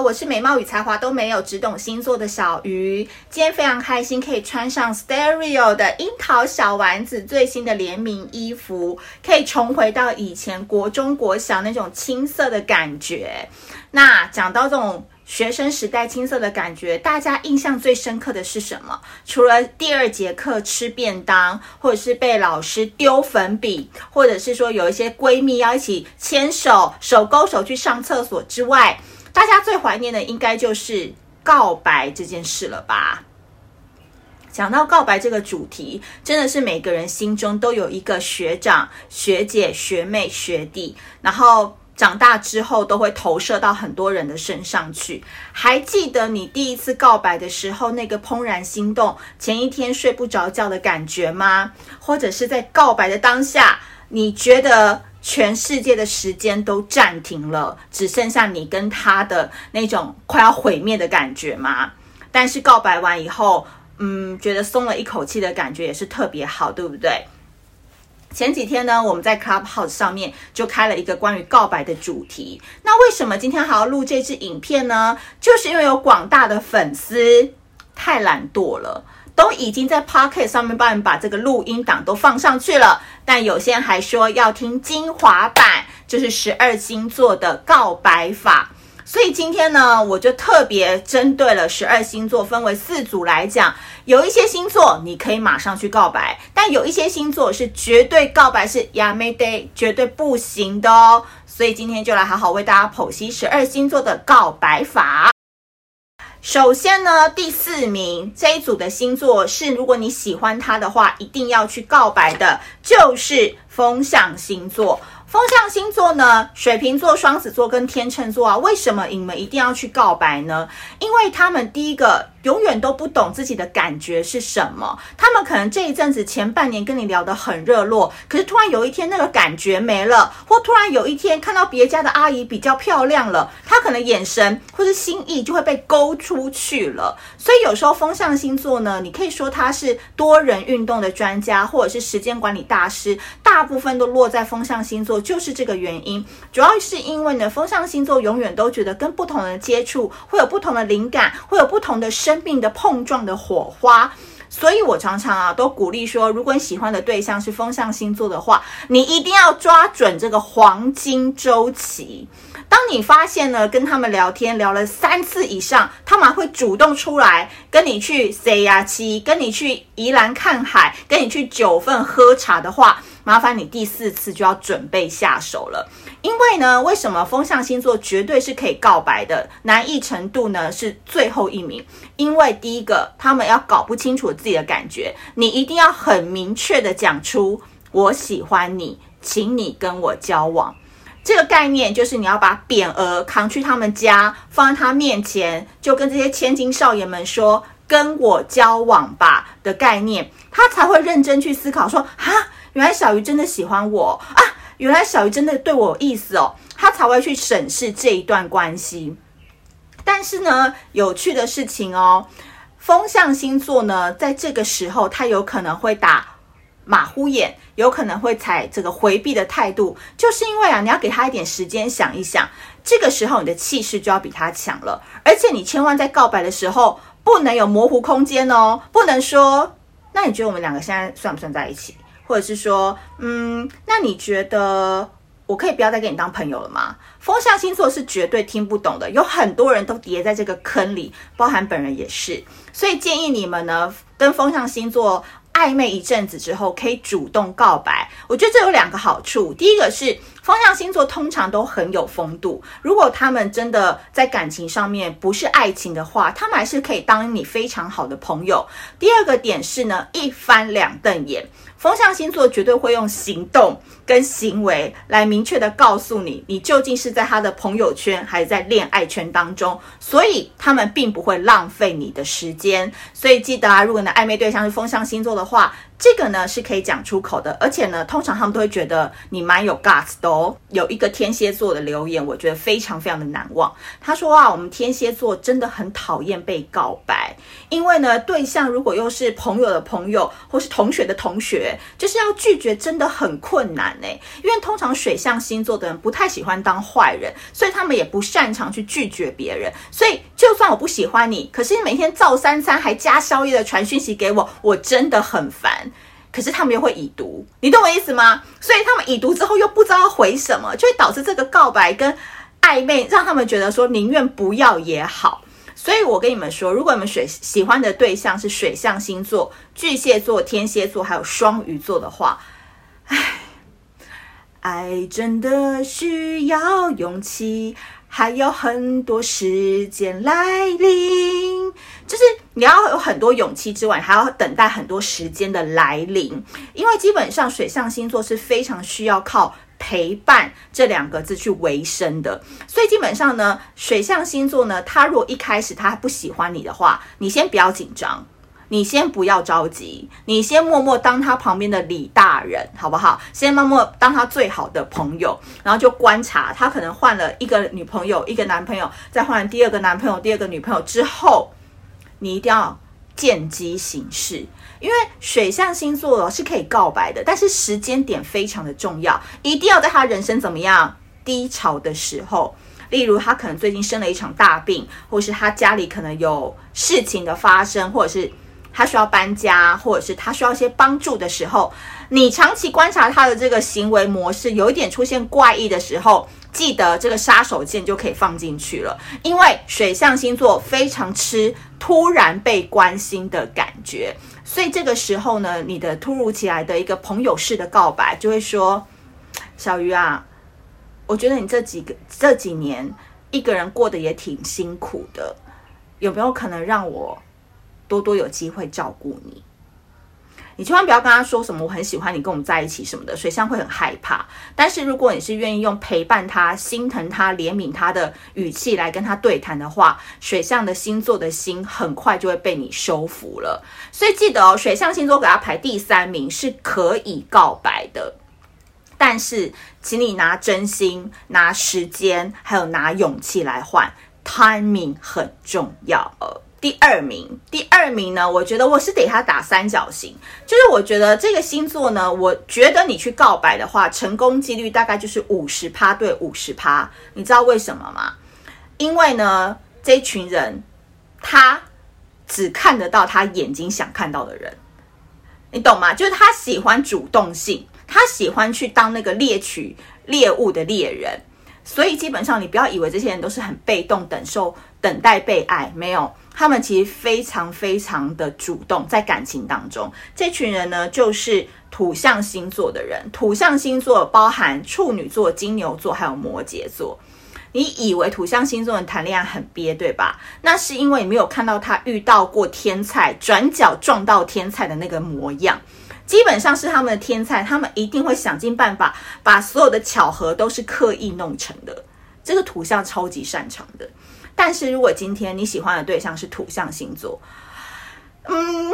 我是美貌与才华都没有，只懂星座的小鱼。今天非常开心，可以穿上 Stereo 的樱桃小丸子最新的联名衣服，可以重回到以前国中国小那种青涩的感觉。那讲到这种。学生时代青涩的感觉，大家印象最深刻的是什么？除了第二节课吃便当，或者是被老师丢粉笔，或者是说有一些闺蜜要一起牵手手勾手去上厕所之外，大家最怀念的应该就是告白这件事了吧？讲到告白这个主题，真的是每个人心中都有一个学长、学姐、学妹、学弟，然后。长大之后都会投射到很多人的身上去。还记得你第一次告白的时候那个怦然心动，前一天睡不着觉的感觉吗？或者是在告白的当下，你觉得全世界的时间都暂停了，只剩下你跟他的那种快要毁灭的感觉吗？但是告白完以后，嗯，觉得松了一口气的感觉也是特别好，对不对？前几天呢，我们在 Clubhouse 上面就开了一个关于告白的主题。那为什么今天还要录这支影片呢？就是因为有广大的粉丝太懒惰了，都已经在 Pocket 上面帮你把这个录音档都放上去了，但有些人还说要听精华版，就是十二星座的告白法。所以今天呢，我就特别针对了十二星座，分为四组来讲。有一些星座你可以马上去告白，但有一些星座是绝对告白是やめて，绝对不行的哦。所以今天就来好好为大家剖析十二星座的告白法。 首先呢，第四名这一组的星座是，如果你喜欢他的话，一定要去告白的，就是风象星座。风象星座呢，水瓶座、双子座跟天秤座啊，为什么你们一定要去告白呢？因为他们第一个。永远都不懂自己的感觉是什么。他们可能这一阵子前半年跟你聊得很热络，可是突然有一天那个感觉没了，或突然有一天看到别家的阿姨比较漂亮了，他可能眼神或是心意就会被勾出去了。所以有时候风象星座呢，你可以说他是多人运动的专家，或者是时间管理大师，大部分都落在风象星座，就是这个原因。主要是因为呢，风象星座永远都觉得跟不同人接触会有不同的灵感，会有不同的生命的碰撞的火花，所以我常常啊都鼓励说，如果你喜欢的对象是风象星座的话，你一定要抓准这个黄金周期。当你发现呢，跟他们聊天聊了三次以上，他们会主动出来跟你去 say 呀七，跟你去宜兰看海，跟你去九份喝茶的话，麻烦你第四次就要准备下手了。因为呢，为什么风象星座绝对是可以告白的？难易程度呢是最后一名。因为第一个，他们要搞不清楚自己的感觉，你一定要很明确的讲出“我喜欢你，请你跟我交往”这个概念，就是你要把匾额扛去他们家，放在他面前，就跟这些千金少爷们说“跟我交往吧”的概念，他才会认真去思考说：“哈，原来小鱼真的喜欢我啊！”原来小鱼真的对我有意思哦，他才会去审视这一段关系。但是呢，有趣的事情哦，风象星座呢，在这个时候他有可能会打马虎眼，有可能会采这个回避的态度，就是因为啊，你要给他一点时间想一想，这个时候你的气势就要比他强了，而且你千万在告白的时候不能有模糊空间哦，不能说，那你觉得我们两个现在算不算在一起？或者是说，嗯，那你觉得我可以不要再跟你当朋友了吗？风象星座是绝对听不懂的，有很多人都跌在这个坑里，包含本人也是。所以建议你们呢，跟风象星座暧昧一阵子之后，可以主动告白。我觉得这有两个好处，第一个是风象星座通常都很有风度，如果他们真的在感情上面不是爱情的话，他们还是可以当你非常好的朋友。第二个点是呢，一翻两瞪眼。风象星座绝对会用行动跟行为来明确的告诉你，你究竟是在他的朋友圈还是在恋爱圈当中，所以他们并不会浪费你的时间。所以记得啊，如果你的暧昧对象是风象星座的话，这个呢是可以讲出口的，而且呢，通常他们都会觉得你蛮有 guts 的哦。有一个天蝎座的留言，我觉得非常非常的难忘。他说啊，我们天蝎座真的很讨厌被告白，因为呢，对象如果又是朋友的朋友或是同学的同学，就是要拒绝真的很困难呢。因为通常水象星座的人不太喜欢当坏人，所以他们也不擅长去拒绝别人。所以就算我不喜欢你，可是你每天照三餐还加宵夜的传讯息给我，我真的很烦。可是他们又会已读，你懂我意思吗？所以他们已读之后又不知道回什么，就会导致这个告白跟暧昧让他们觉得说宁愿不要也好。所以我跟你们说，如果你们水喜欢的对象是水象星座、巨蟹座、天蝎座还有双鱼座的话，唉，爱真的需要勇气。还有很多时间来临，就是你要有很多勇气之外，还要等待很多时间的来临。因为基本上水象星座是非常需要靠陪伴这两个字去维生的，所以基本上呢，水象星座呢，他如果一开始他不喜欢你的话，你先不要紧张。你先不要着急，你先默默当他旁边的李大人，好不好？先默默当他最好的朋友，然后就观察他可能换了一个女朋友、一个男朋友，再换第二个男朋友、第二个女朋友之后，你一定要见机行事，因为水象星座是可以告白的，但是时间点非常的重要，一定要在他人生怎么样低潮的时候。例如，他可能最近生了一场大病，或是他家里可能有事情的发生，或者是。他需要搬家，或者是他需要一些帮助的时候，你长期观察他的这个行为模式，有一点出现怪异的时候，记得这个杀手锏就可以放进去了。因为水象星座非常吃突然被关心的感觉，所以这个时候呢，你的突如其来的一个朋友式的告白，就会说：“小鱼啊，我觉得你这几个这几年一个人过得也挺辛苦的，有没有可能让我？”多多有机会照顾你，你千万不要跟他说什么“我很喜欢你，跟我们在一起”什么的，水象会很害怕。但是如果你是愿意用陪伴他、心疼他、怜悯他的语气来跟他对谈的话，水象的星座的心很快就会被你收服了。所以记得哦，水象星座给他排第三名是可以告白的，但是请你拿真心、拿时间还有拿勇气来换，timing 很重要。第二名，第二名呢？我觉得我是给他打三角形，就是我觉得这个星座呢，我觉得你去告白的话，成功几率大概就是五十趴对五十趴。你知道为什么吗？因为呢，这群人他只看得到他眼睛想看到的人，你懂吗？就是他喜欢主动性，他喜欢去当那个猎取猎物的猎人，所以基本上你不要以为这些人都是很被动等受。等待被爱，没有，他们其实非常非常的主动，在感情当中，这群人呢，就是土象星座的人。土象星座包含处女座、金牛座，还有摩羯座。你以为土象星座人谈恋爱很憋，对吧？那是因为你没有看到他遇到过天才，转角撞到天才的那个模样。基本上是他们的天菜，他们一定会想尽办法，把所有的巧合都是刻意弄成的。这个土象超级擅长的。但是如果今天你喜欢的对象是土象星座，嗯，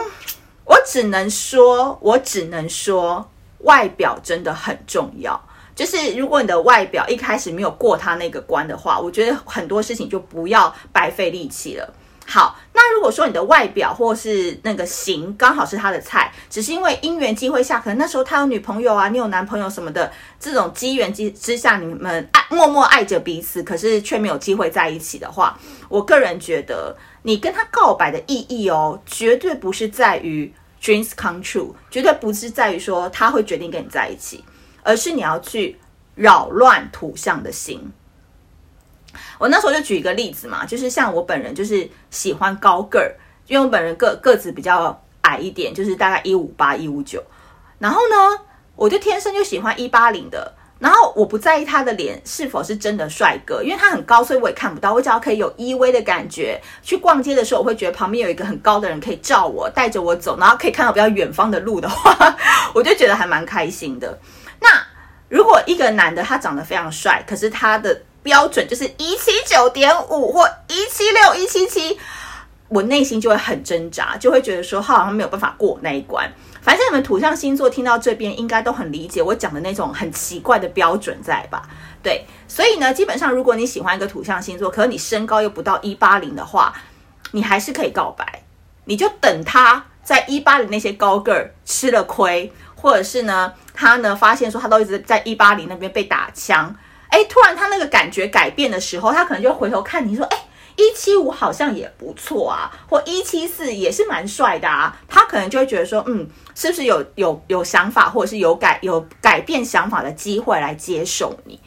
我只能说，我只能说，外表真的很重要。就是如果你的外表一开始没有过他那个关的话，我觉得很多事情就不要白费力气了。好，那如果说你的外表或是那个型刚好是他的菜，只是因为因缘机会下，可能那时候他有女朋友啊，你有男朋友什么的，这种机缘之之下，你们爱默默爱着彼此，可是却没有机会在一起的话，我个人觉得你跟他告白的意义哦，绝对不是在于 dreams come true，绝对不是在于说他会决定跟你在一起，而是你要去扰乱土象的心。我那时候就举一个例子嘛，就是像我本人就是喜欢高个儿，因为我本人个个子比较矮一点，就是大概一五八一五九，然后呢，我就天生就喜欢一八零的，然后我不在意他的脸是否是真的帅哥，因为他很高，所以我也看不到，我只要可以有依偎的感觉，去逛街的时候，我会觉得旁边有一个很高的人可以照我，带着我走，然后可以看到比较远方的路的话，我就觉得还蛮开心的。那如果一个男的他长得非常帅，可是他的标准就是一七九点五或一七六一七七，我内心就会很挣扎，就会觉得说他好像没有办法过那一关。反正你们土象星座听到这边，应该都很理解我讲的那种很奇怪的标准在吧？对，所以呢，基本上如果你喜欢一个土象星座，可是你身高又不到一八零的话，你还是可以告白。你就等他在一八零那些高个儿吃了亏，或者是呢，他呢发现说他都一直在一八零那边被打枪，哎，突然他那个感觉改变的时候，他可能就回头看你说，哎，一七五好像也不错啊，或一七四也是蛮帅的啊，他可能就会觉得说，嗯，是不是有有有想法，或者是有改有改变想法的机会来接受你？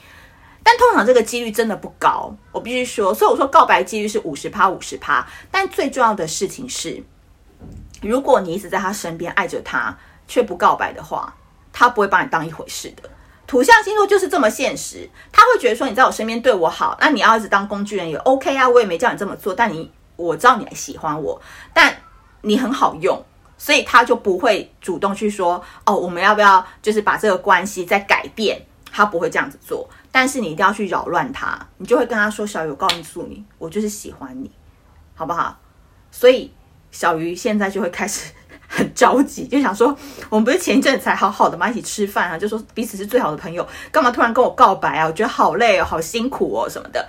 但通常这个几率真的不高，我必须说，所以我说告白几率是五十趴五十趴。但最重要的事情是，如果你一直在他身边爱着他，却不告白的话，他不会把你当一回事的。土象星座就是这么现实，他会觉得说你在我身边对我好，那你要一直当工具人也 OK 啊，我也没叫你这么做。但你我知道你喜欢我，但你很好用，所以他就不会主动去说哦，我们要不要就是把这个关系再改变？他不会这样子做。但是你一定要去扰乱他，你就会跟他说：“小鱼，我告诉你，我就是喜欢你，好不好？”所以小鱼现在就会开始很着急，就想说：“我们不是前一阵才好好的吗？一起吃饭啊，就说彼此是最好的朋友，干嘛突然跟我告白啊？我觉得好累哦，好辛苦哦，什么的。”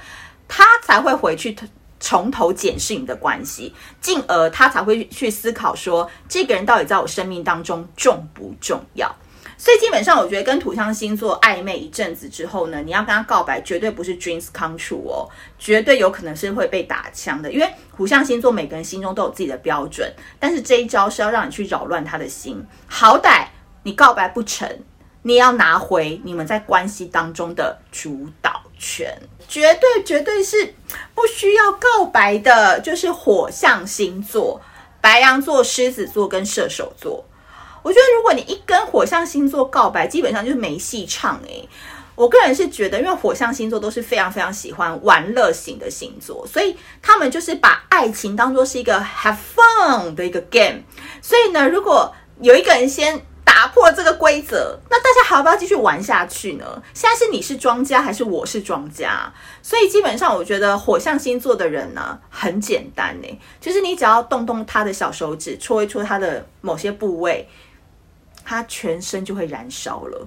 他才会回去从头检视你的关系，进而他才会去思考说：“这个人到底在我生命当中重不重要？”所以基本上，我觉得跟土象星座暧昧一阵子之后呢，你要跟他告白，绝对不是 dreams come true 哦，绝对有可能是会被打枪的。因为土象星座每个人心中都有自己的标准，但是这一招是要让你去扰乱他的心。好歹你告白不成，你也要拿回你们在关系当中的主导权。绝对绝对是不需要告白的，就是火象星座：白羊座、狮子座跟射手座。我觉得，如果你一跟火象星座告白，基本上就是没戏唱诶。我个人是觉得，因为火象星座都是非常非常喜欢玩乐型的星座，所以他们就是把爱情当做是一个 have fun 的一个 game。所以呢，如果有一个人先打破这个规则，那大家还要不要继续玩下去呢？现在是你是庄家还是我是庄家？所以基本上，我觉得火象星座的人呢，很简单诶，就是你只要动动他的小手指，戳一戳他的某些部位。他全身就会燃烧了，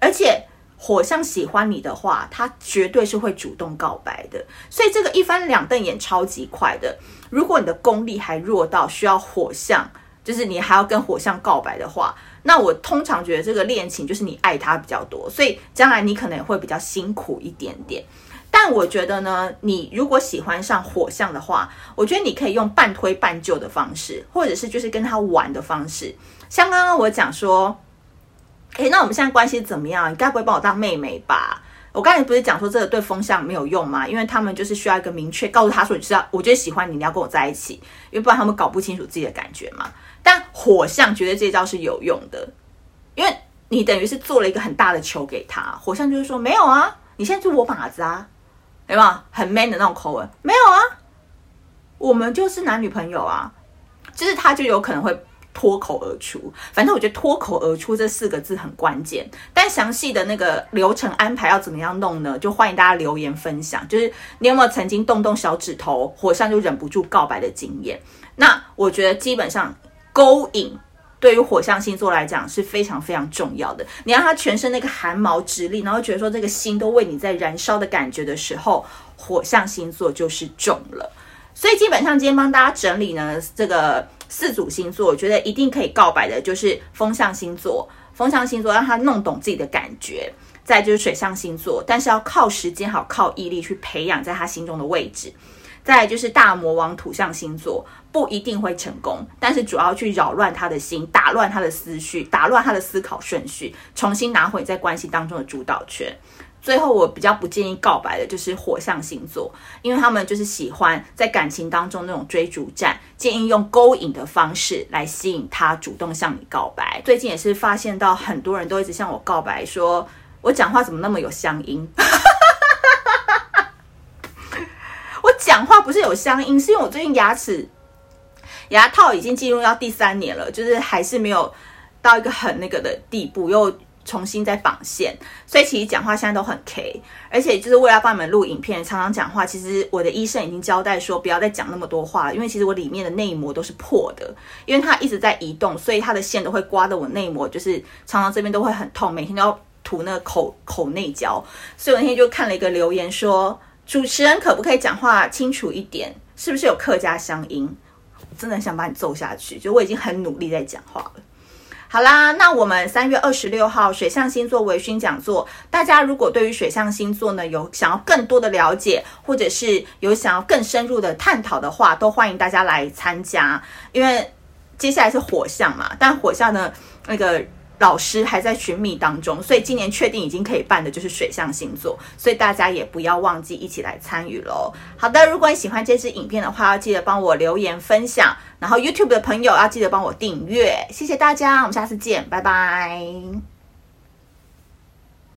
而且火象喜欢你的话，他绝对是会主动告白的。所以这个一翻两瞪眼超级快的。如果你的功力还弱到需要火象，就是你还要跟火象告白的话，那我通常觉得这个恋情就是你爱他比较多，所以将来你可能也会比较辛苦一点点。但我觉得呢，你如果喜欢上火象的话，我觉得你可以用半推半就的方式，或者是就是跟他玩的方式。像刚刚我讲说，诶，那我们现在关系怎么样？你该不会把我当妹妹吧？我刚才不是讲说这个对风象没有用吗？因为他们就是需要一个明确告诉他说，你知道，我就是喜欢你，你要跟我在一起，因为不然他们搞不清楚自己的感觉嘛。但火象觉得这招是有用的，因为你等于是做了一个很大的球给他。火象就是说，没有啊，你现在就我靶子啊，对吧？很 man 的那种口吻，没有啊，我们就是男女朋友啊，就是他就有可能会。脱口而出，反正我觉得脱口而出这四个字很关键。但详细的那个流程安排要怎么样弄呢？就欢迎大家留言分享。就是你有没有曾经动动小指头，火上就忍不住告白的经验？那我觉得基本上勾引对于火象星座来讲是非常非常重要的。你让他全身那个汗毛直立，然后觉得说这个心都为你在燃烧的感觉的时候，火象星座就是中了。所以基本上今天帮大家整理呢，这个。四组星座，我觉得一定可以告白的，就是风象星座。风象星座让他弄懂自己的感觉，再就是水象星座，但是要靠时间，好靠毅力去培养在他心中的位置。再就是大魔王土象星座，不一定会成功，但是主要去扰乱他的心，打乱他的思绪，打乱他的思考顺序，重新拿回在关系当中的主导权。最后，我比较不建议告白的就是火象星座，因为他们就是喜欢在感情当中那种追逐战，建议用勾引的方式来吸引他主动向你告白。最近也是发现到很多人都一直向我告白，说我讲话怎么那么有乡音？我讲话不是有乡音，是因为我最近牙齿牙套已经进入到第三年了，就是还是没有到一个很那个的地步，又。重新再绑线，所以其实讲话现在都很 K，而且就是为了要帮你们录影片，常常讲话。其实我的医生已经交代说，不要再讲那么多话了，因为其实我里面的内膜都是破的，因为它一直在移动，所以它的线都会刮得我内膜，就是常常这边都会很痛，每天都要涂那个口口内胶。所以我那天就看了一个留言说，主持人可不可以讲话清楚一点？是不是有客家乡音？真的想把你揍下去，就我已经很努力在讲话了。好啦，那我们三月二十六号水象星座微醺讲座，大家如果对于水象星座呢有想要更多的了解，或者是有想要更深入的探讨的话，都欢迎大家来参加。因为接下来是火象嘛，但火象呢那个。老师还在寻觅当中，所以今年确定已经可以办的就是水象星座，所以大家也不要忘记一起来参与喽。好的，如果你喜欢这支影片的话，要记得帮我留言分享，然后 YouTube 的朋友要记得帮我订阅，谢谢大家，我们下次见，拜拜。